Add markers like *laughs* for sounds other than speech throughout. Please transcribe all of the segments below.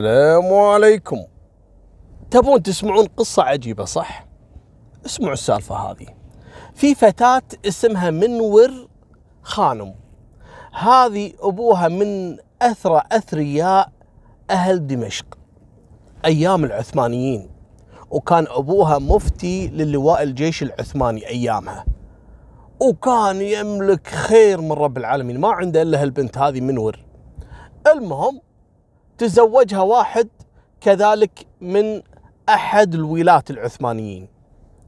السلام عليكم. تبون تسمعون قصة عجيبة صح؟ اسمعوا السالفة هذه. في فتاة اسمها منور خانم. هذه أبوها من أثرى أثرياء أهل دمشق. أيام العثمانيين. وكان أبوها مفتي للواء الجيش العثماني أيامها. وكان يملك خير من رب العالمين. ما عنده إلا هالبنت هذه منور. المهم تزوجها واحد كذلك من أحد الولاة العثمانيين.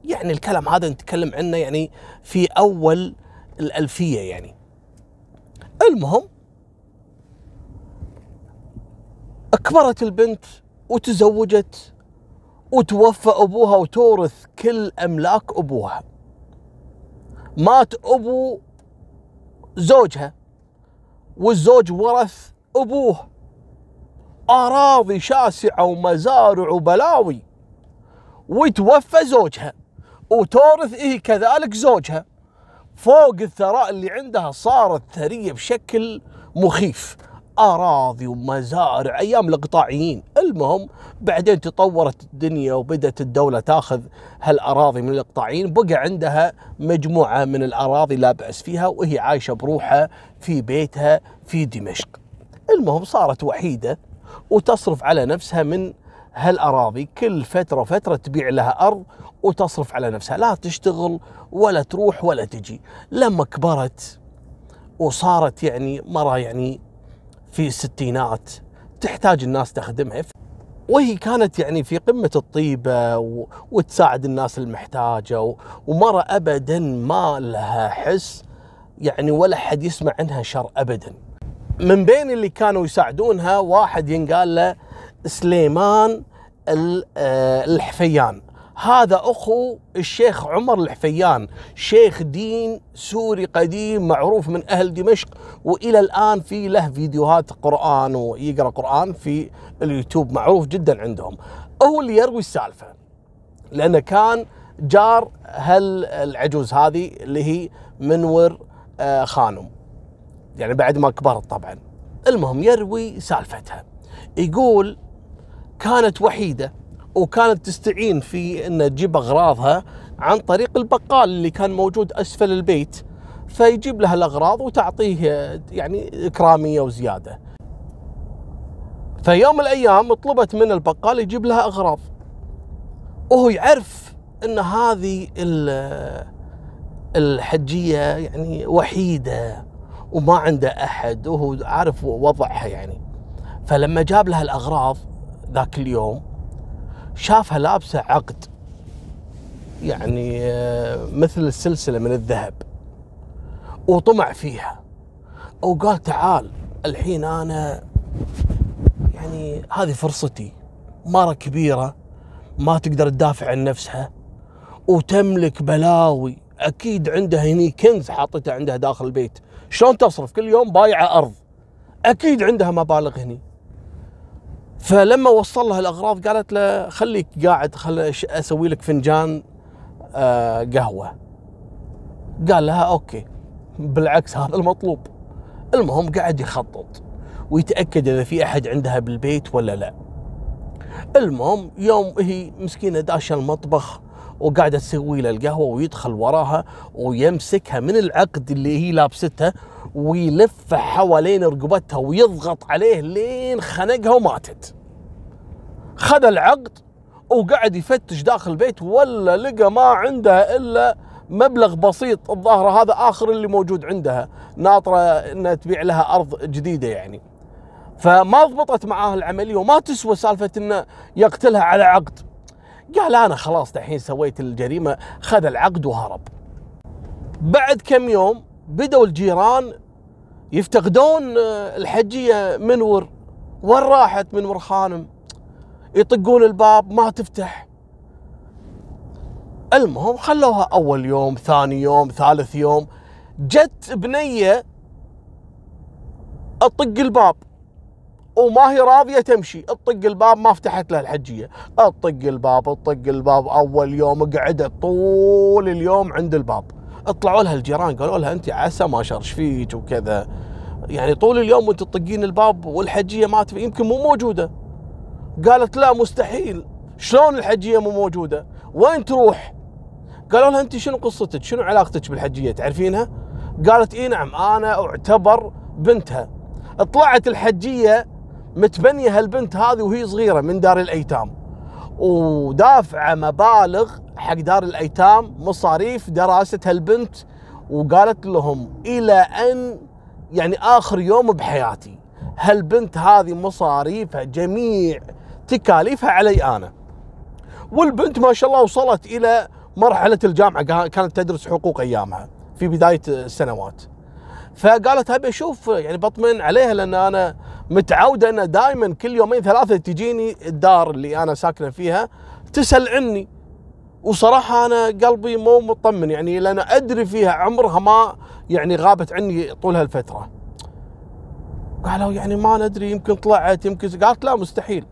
يعني الكلام هذا نتكلم عنه يعني في أول الألفية يعني. المهم أكبرت البنت وتزوجت وتوفى أبوها وتورث كل أملاك أبوها. مات أبو زوجها والزوج ورث أبوه. أراضي شاسعه ومزارع وبلاوي. وتوفى زوجها وتورث هي كذلك زوجها. فوق الثراء اللي عندها صارت ثرية بشكل مخيف. أراضي ومزارع أيام الإقطاعيين. المهم بعدين تطورت الدنيا وبدأت الدولة تأخذ هالأراضي من الإقطاعيين. بقى عندها مجموعة من الأراضي لا بأس فيها وهي عايشة بروحها في بيتها في دمشق. المهم صارت وحيدة. وتصرف على نفسها من هالأراضي. كل فترة وفترة تبيع لها أرض وتصرف على نفسها. لا تشتغل ولا تروح ولا تجي. لما كبرت وصارت يعني مرة يعني في الستينات تحتاج الناس تخدمها. وهي كانت يعني في قمة الطيبة و... وتساعد الناس المحتاجة و... ومرة أبدا ما لها حس يعني ولا حد يسمع عنها شر أبدا. من بين اللي كانوا يساعدونها واحد ينقال له سليمان آه، الحفيان. هذا أخو الشيخ عمر الحفيان شيخ دين سوري قديم معروف من أهل دمشق وإلى الآن في له فيديوهات قرآن ويقرأ قرآن في اليوتيوب معروف جدا عندهم. هو اللي يروي السالفة لأنه كان جار هل العجوز هذه اللي هي منور آه، خانم. يعني بعد ما كبرت طبعا المهم يروي سالفتها يقول كانت وحيدة وكانت تستعين في إن تجيب أغراضها عن طريق البقال اللي كان موجود أسفل البيت فيجيب لها الأغراض وتعطيه يعني إكرامية وزيادة. فيوم من الأيام طلبت من البقال يجيب لها أغراض. وهو يعرف إن هذه الحجية يعني وحيدة وما عنده أحد وهو عارف وضعها يعني. فلما جاب لها الأغراض ذاك اليوم شافها لابسة عقد يعني آه، مثل السلسلة من الذهب وطمع فيها وقال تعال الحين أنا يعني هذه فرصتي مره كبيرة ما تقدر تدافع عن نفسها وتملك بلاوي أكيد عندها هني كنز حاطته عندها داخل البيت شلون تصرف؟ كل يوم بايعة أرض. أكيد عندها مبالغ هني. فلما وصل لها الأغراض قالت له خليك قاعد خل أسوي لك فنجان آه قهوة. قال لها أوكي. بالعكس هذا المطلوب. المهم قاعد يخطط ويتأكد إذا في أحد عندها بالبيت ولا لا. المهم يوم هي مسكينة داشه المطبخ وقاعدة تسوي له القهوة ويدخل وراها ويمسكها من العقد اللي هي لابستها ويلف حوالين رقبتها ويضغط عليه لين خنقها وماتت. خذ العقد وقعد يفتش داخل البيت ولا لقى ما عندها إلا مبلغ بسيط. الظاهر هذا آخر اللي موجود عندها. ناطرة إنها تبيع لها أرض جديدة يعني. فما ضبطت معاه العملية وما تسوى سالفة إنه يقتلها على عقد. قال أنا خلاص الحين سويت الجريمة خذ العقد وهرب. بعد كم يوم بدوا الجيران يفتقدون آه، الحجية منور وين راحت؟ منور خانم. يطقون الباب ما تفتح. المهم خلوها أول يوم ثاني يوم ثالث يوم. جت بنية تطق الباب. وما هي راضية تمشي. تطق الباب ما فتحت لها الحجية. تطق الباب تطق الباب. أول يوم قعدت طول اليوم عند الباب. اطلعوا لها الجيران قالوا لها انت عسى ما شرش فيك وكذا. يعني طول اليوم وانت تطقين الباب والحجية ما يمكن مو موجودة. قالت لا مستحيل. شلون الحجية مو موجودة؟ وين تروح؟ قالوا لها انت شنو قصتك؟ شنو علاقتك بالحجية؟ تعرفينها؟ قالت إي نعم أنا أعتبر بنتها. طلعت الحجية متبنية هالبنت هذه وهي صغيرة من دار الأيتام. ودافعة مبالغ حق دار الأيتام مصاريف دراسة هالبنت وقالت لهم إلى أن يعني آخر يوم بحياتي هالبنت هذه مصاريفها جميع تكاليفها علي أنا. والبنت ما شاء الله وصلت إلى مرحلة الجامعة كانت تدرس حقوق أيامها في بداية السنوات. فقالت ابي أشوف يعني بطمن عليها لأن أنا متعودة أن دائما كل يومين ثلاثة تجيني الدار اللي أنا ساكنة فيها تسال عني وصراحة أنا قلبي مو مطمن يعني لأن أدري فيها عمرها ما يعني غابت عني طول هالفترة. قالوا يعني ما ندري يمكن طلعت يمكن قالت لا مستحيل.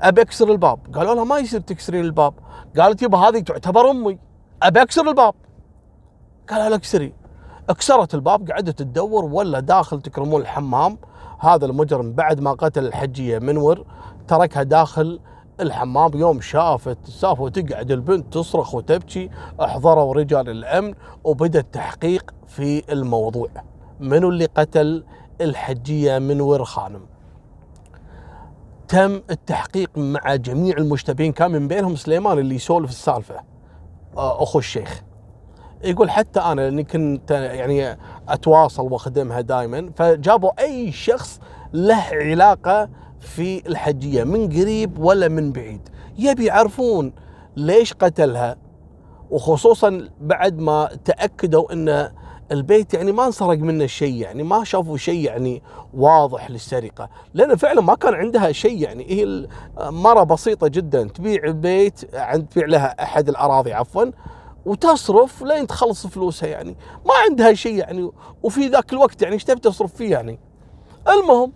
أبي أكسر الباب. قالوا لها ما يصير تكسرين الباب. قالت يبا هذه تعتبر أمي. أبي أكسر الباب. قالها لا اكسري. أكسرت الباب قعدت تدور ولا داخل تكرمون الحمام. هذا المجرم بعد ما قتل الحجية منور تركها داخل الحمام. يوم شافت السالفه وتقعد البنت تصرخ وتبكي أحضروا رجال الأمن وبدأ التحقيق في الموضوع. منو اللي قتل الحجية منور خانم؟ تم التحقيق مع جميع المشتبهين كان من بينهم سليمان اللي يسولف السالفة. آه، أخو الشيخ. يقول حتى أنا لأني كنت يعني أتواصل وأخدمها دائما فجابوا أي شخص له علاقة في الحجية من قريب ولا من بعيد. يبي يعرفون ليش قتلها وخصوصا بعد ما تأكدوا إن البيت يعني ما انسرق منه شيء يعني ما شافوا شيء يعني واضح للسرقة. لأن فعلا ما كان عندها شيء يعني هي مرة بسيطة جدا تبيع البيت عند تبيع لها أحد الأراضي عفوا. وتصرف لين تخلص فلوسها يعني. ما عندها شيء يعني وفي ذاك الوقت يعني إيش تبي تصرف فيه يعني؟ المهم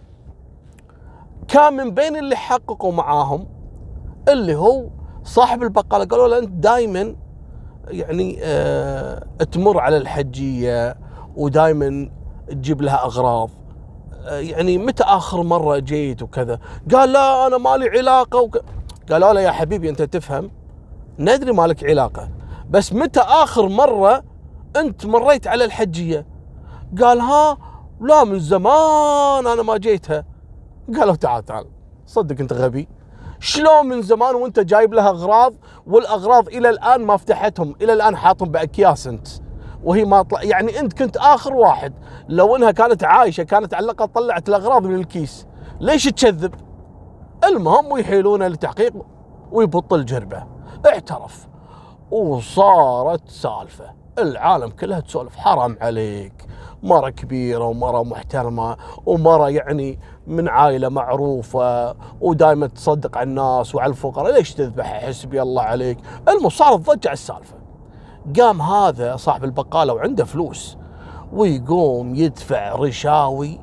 كان من بين اللي حققوا معاهم اللي هو صاحب البقالة قالوا له أنت دائما يعني آه تمر على الحجية ودائما تجيب لها أغراض. آه يعني متى آخر مرة جيت وكذا؟ قال لا أنا مالي علاقة وك... قالوا له يا حبيبي أنت تفهم ندري مالك علاقة. بس متى آخر مرة أنت مريت على الحجية؟ قال ها لا من زمان أنا ما جيتها. قالوا تعال تعال صدق أنت غبي. شلون من زمان وأنت جايب لها أغراض والأغراض إلى الآن ما فتحتهم؟ إلى الآن حاطهم بأكياس أنت. وهي ما طلع يعني أنت كنت آخر واحد. لو إنها كانت عايشة كانت على الأقل طلعت الأغراض من الكيس. ليش تكذب؟ المهم ويحيلونه لتحقيق ويبط الجربه اعترف. وصارت سالفة. العالم كلها تسولف حرام عليك. مرة كبيرة ومرة محترمة ومرة يعني من عائلة معروفة ودائما تصدق على الناس وعلى الفقراء. ليش تذبح؟ حسبي الله عليك. المهم صارت ضجة على السالفة. قام هذا صاحب البقالة وعنده فلوس ويقوم يدفع رشاوي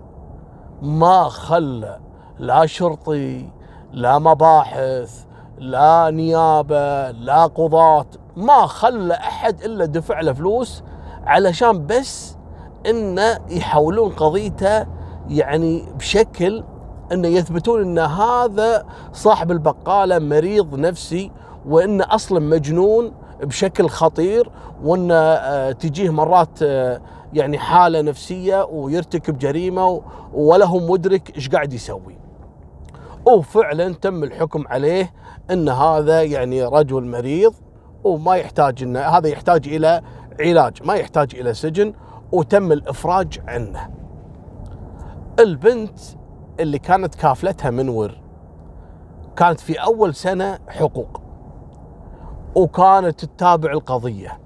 ما خلى. لا شرطي لا مباحث لا نيابة لا قضاة. ما خلى أحد إلا دفع له فلوس علشان بس إنه يحولون قضيته يعني بشكل إنه يثبتون إن هذا صاحب البقالة مريض نفسي وانه أصلا مجنون بشكل خطير وانه آه، تجيه مرات آه، يعني حالة نفسية ويرتكب جريمة ولا هو مدرك إيش قاعد يسوي. وفعلا تم الحكم عليه إن هذا يعني رجل مريض وما يحتاج إنه هذا يحتاج إلى علاج ما يحتاج إلى سجن وتم الإفراج عنه. البنت اللي كانت كافلتها منور كانت في أول سنة حقوق وكانت تتابع القضية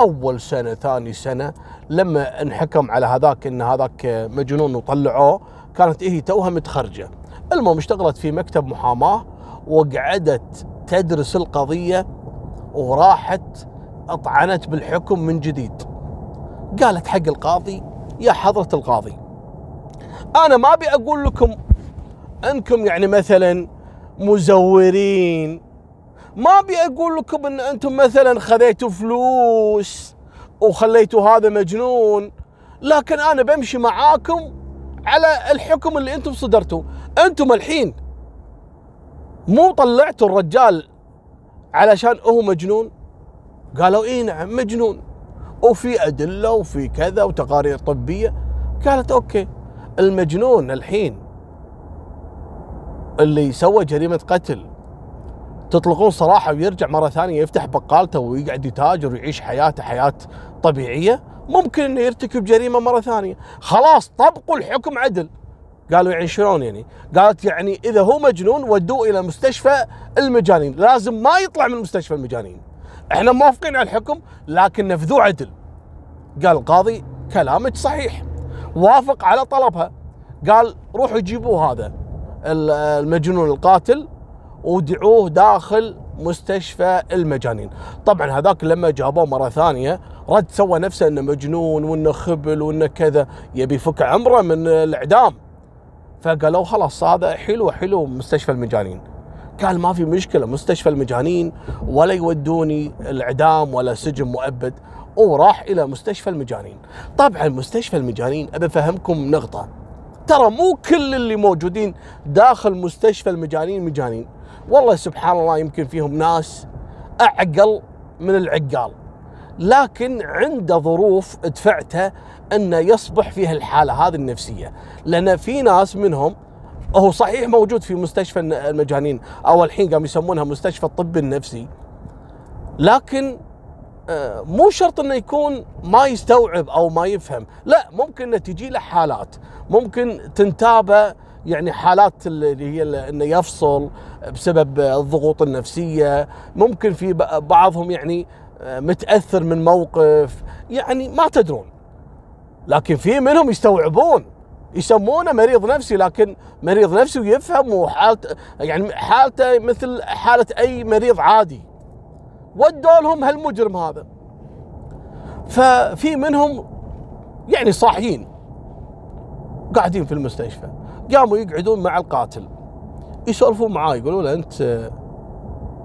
أول سنة ثاني سنة لما انحكم على هذاك إن هذاك مجنون وطلعوه كانت هي توها متخرجة المهم اشتغلت في مكتب محاماة وقعدت تدرس القضية وراحت أطعنت بالحكم من جديد. قالت حق القاضي يا حضرة القاضي أنا ما أبي أقول لكم أنكم يعني مثلا مزورين. ما أبي أقول لكم أن أنتم مثلا خذيتوا فلوس وخليتوا هذا مجنون لكن أنا بمشي معاكم على الحكم اللي أنتم صدرتوه. أنتم الحين مو طلعتوا الرجال علشان هو مجنون؟ قالوا اي نعم مجنون. وفي أدلة وفي كذا وتقارير طبية. قالت أوكي المجنون الحين اللي سوى جريمة قتل تطلقون صراحة ويرجع مرة ثانية يفتح بقالته ويقعد يتاجر ويعيش حياته حياة طبيعية؟ ممكن إنه يرتكب جريمة مرة ثانية. خلاص طبقوا الحكم عدل. قالوا يعني شلون يعني؟ قالت يعني إذا هو مجنون ودوه إلى مستشفى المجانين لازم ما يطلع من مستشفى المجانين. إحنا موافقين على الحكم لكن نفذوه عدل. قال القاضي كلامك صحيح. وافق على طلبها. قال روحوا جيبوا هذا المجنون القاتل ودعوه داخل مستشفى المجانين. طبعا هذاك لما جابوه مرة ثانية رد سوى نفسه إنه مجنون وإنه خبل وإنه كذا يبي يفك عمره من الإعدام. فقالوا خلاص هذا حلو حلو مستشفى المجانين. قال ما في مشكلة مستشفى المجانين ولا يودوني الإعدام ولا سجن مؤبد. وراح إلى مستشفى المجانين. طبعا مستشفى المجانين أبي أفهمكم نقطة. ترى مو كل اللي موجودين داخل مستشفى المجانين مجانين. والله سبحان الله يمكن فيهم ناس أعقل من العقال. لكن عنده ظروف دفعته انه يصبح فيها الحالة هذه النفسية. لأن في ناس منهم هو صحيح موجود في مستشفى المجانين أو الحين قاموا يسمونها مستشفى الطب النفسي لكن آه، مو شرط إنه يكون ما يستوعب أو ما يفهم. لا ممكن إنه تجي له حالات. ممكن تنتابه يعني حالات اللي هي إنه يفصل بسبب الضغوط النفسية. ممكن في بعضهم يعني آه، متأثر من موقف. يعني ما تدرون. لكن في منهم يستوعبون يسمونه مريض نفسي لكن مريض نفسي ويفهم وحالته يعني حالته مثل حالة أي مريض عادي. ودوا لهم هالمجرم هذا. ففي منهم يعني صاحيين قاعدين في المستشفى قاموا يقعدون مع القاتل. يسولفون معاه يقولوا له أنت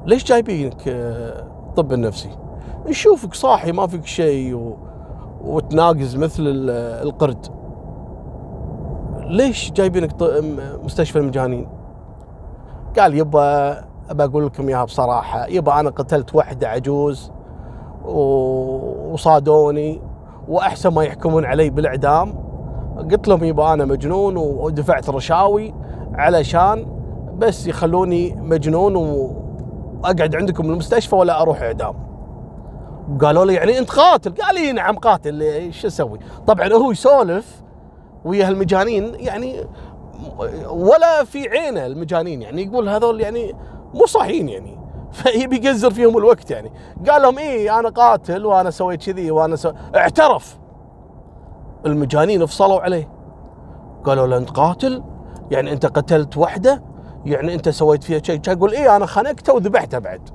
ليش جايبينك آه، طب النفسي؟ نشوفك صاحي ما فيك شيء و... وتناقز مثل القرد. ليش جايبينك مستشفى المجانين؟ قال يبا أبى أقول لكم إياها بصراحة. يبا أنا قتلت وحدة عجوز وصادوني وأحسن ما يحكمون علي بالإعدام. قلت لهم يبا أنا مجنون ودفعت رشاوي علشان بس يخلوني مجنون واقعد عندكم بالمستشفى ولا أروح إعدام. قالوا لي يعني أنت قاتل. قال لي نعم قاتل. إيش أسوي؟ طبعا هو يسولف ويا المجانين يعني ولا في عينه المجانين يعني يقول هذول يعني مو صحيين يعني. *laughs* فيبي يقزر فيهم الوقت يعني. قال لهم إيه أنا قاتل وأنا سويت كذي وأنا سو... اعترف. المجانين فصلوا عليه. قالوا له أنت قاتل؟ يعني أنت قتلت وحدة؟ يعني أنت سويت فيها شيء؟ يقول إيه أنا خنقته وذبحته بعد.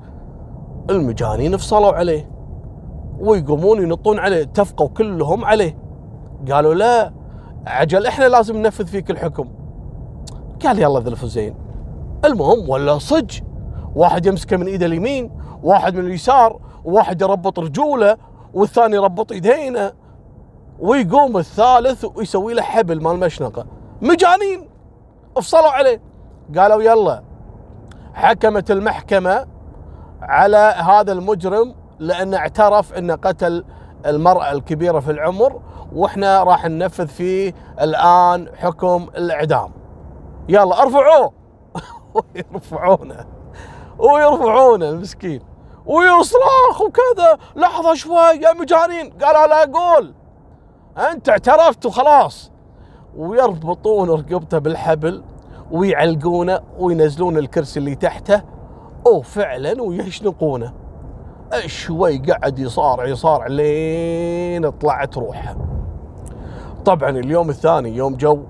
المجانين فصلوا عليه. ويقومون ينطون عليه اتفقوا كلهم عليه. قالوا لا عجل إحنا لازم ننفذ فيك الحكم. قال يلا ذلفوا زين المهم ولا صج. واحد يمسكه من إيده اليمين واحد من اليسار وواحد يربط رجوله والثاني يربط إيدينه. ويقوم الثالث ويسوي له حبل مال مشنقة. مجانين! افصلوا عليه. قالوا يلا حكمت المحكمة على هذا المجرم لأنه اعترف انه قتل المرأة الكبيرة في العمر وإحنا راح ننفذ فيه الآن حكم الإعدام. يلا ارفعوه! *laughs* ويرفعونه ويرفعونه المسكين. ويصرخ وكذا. لحظة شوي يا مجانين! قال لا أقول أنت اعترفت وخلاص. ويربطون رقبته بالحبل ويعلقونه وينزلون الكرسي اللي تحته. وفعلا ويشنقونه شوي قعد يصارع يصارع لين طلعت روحه. طبعا اليوم الثاني يوم جو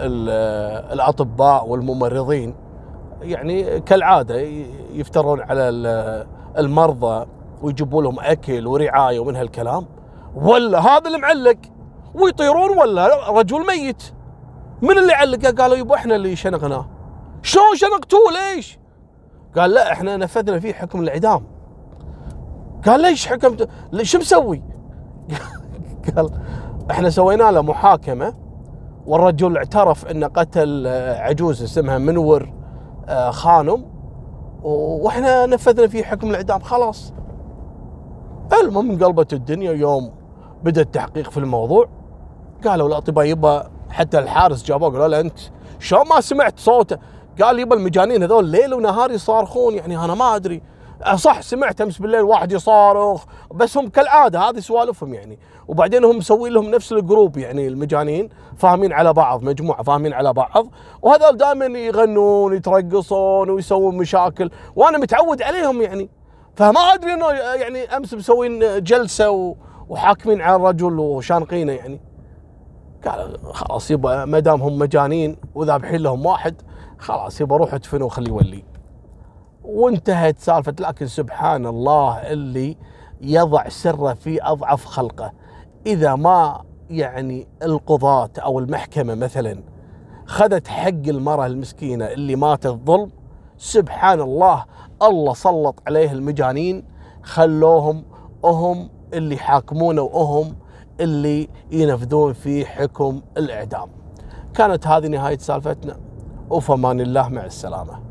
الأطباء والممرضين يعني كالعادة يفترون على المرضى ويجيبوا لهم أكل ورعاية ومن هالكلام. ولا هذا المعلق ويطيرون ولا رجل ميت. من اللي علقه؟ قالوا يبا إحنا اللي شنقناه. شلون شنقتوه؟ ليش؟ قال لا إحنا نفذنا فيه حكم الإعدام. قال ليش حكمت شو مسوي *laughs* قال إحنا سوينا له محاكمة والرجل اعترف انه قتل عجوز اسمها منور آه، خانم وإحنا نفذنا فيه حكم الإعدام خلاص المهم انقلبت الدنيا يوم بدأ التحقيق في الموضوع قالوا الاطباء يبا حتى الحارس جابوه قالوا له أنت شلون ما سمعت صوته؟ قال يبا المجانين هذول ليل ونهار يصارخون يعني أنا ما أدري صح سمعت أمس بالليل واحد يصارخ بس هم كالعادة هذه سوالفهم يعني. وبعدين هم مسوين لهم نفس الجروب يعني المجانين فاهمين على بعض مجموعة فاهمين على بعض. وهذول دائما يغنون يترقصون ويسوون مشاكل وأنا متعود عليهم يعني. فما أدري إنه يعني أمس مسوين جلسة وحاكمين على الرجل وشانقينه يعني. قال خلاص يبا ما دام هم مجانين وذابحين لهم واحد خلاص يبا روح ادفنوا وخليه يولي. وانتهت سالفة لكن سبحان الله اللي يضع سره في أضعف خلقه إذا ما يعني القضاة أو المحكمة مثلا خذت حق المرأة المسكينة اللي ماتت ظلم سبحان الله الله سلط عليه المجانين خلوهم هم اللي يحاكمونه وهم اللي ينفذون في حكم الإعدام. كانت هذه نهاية سالفتنا وفمان الله مع السلامة.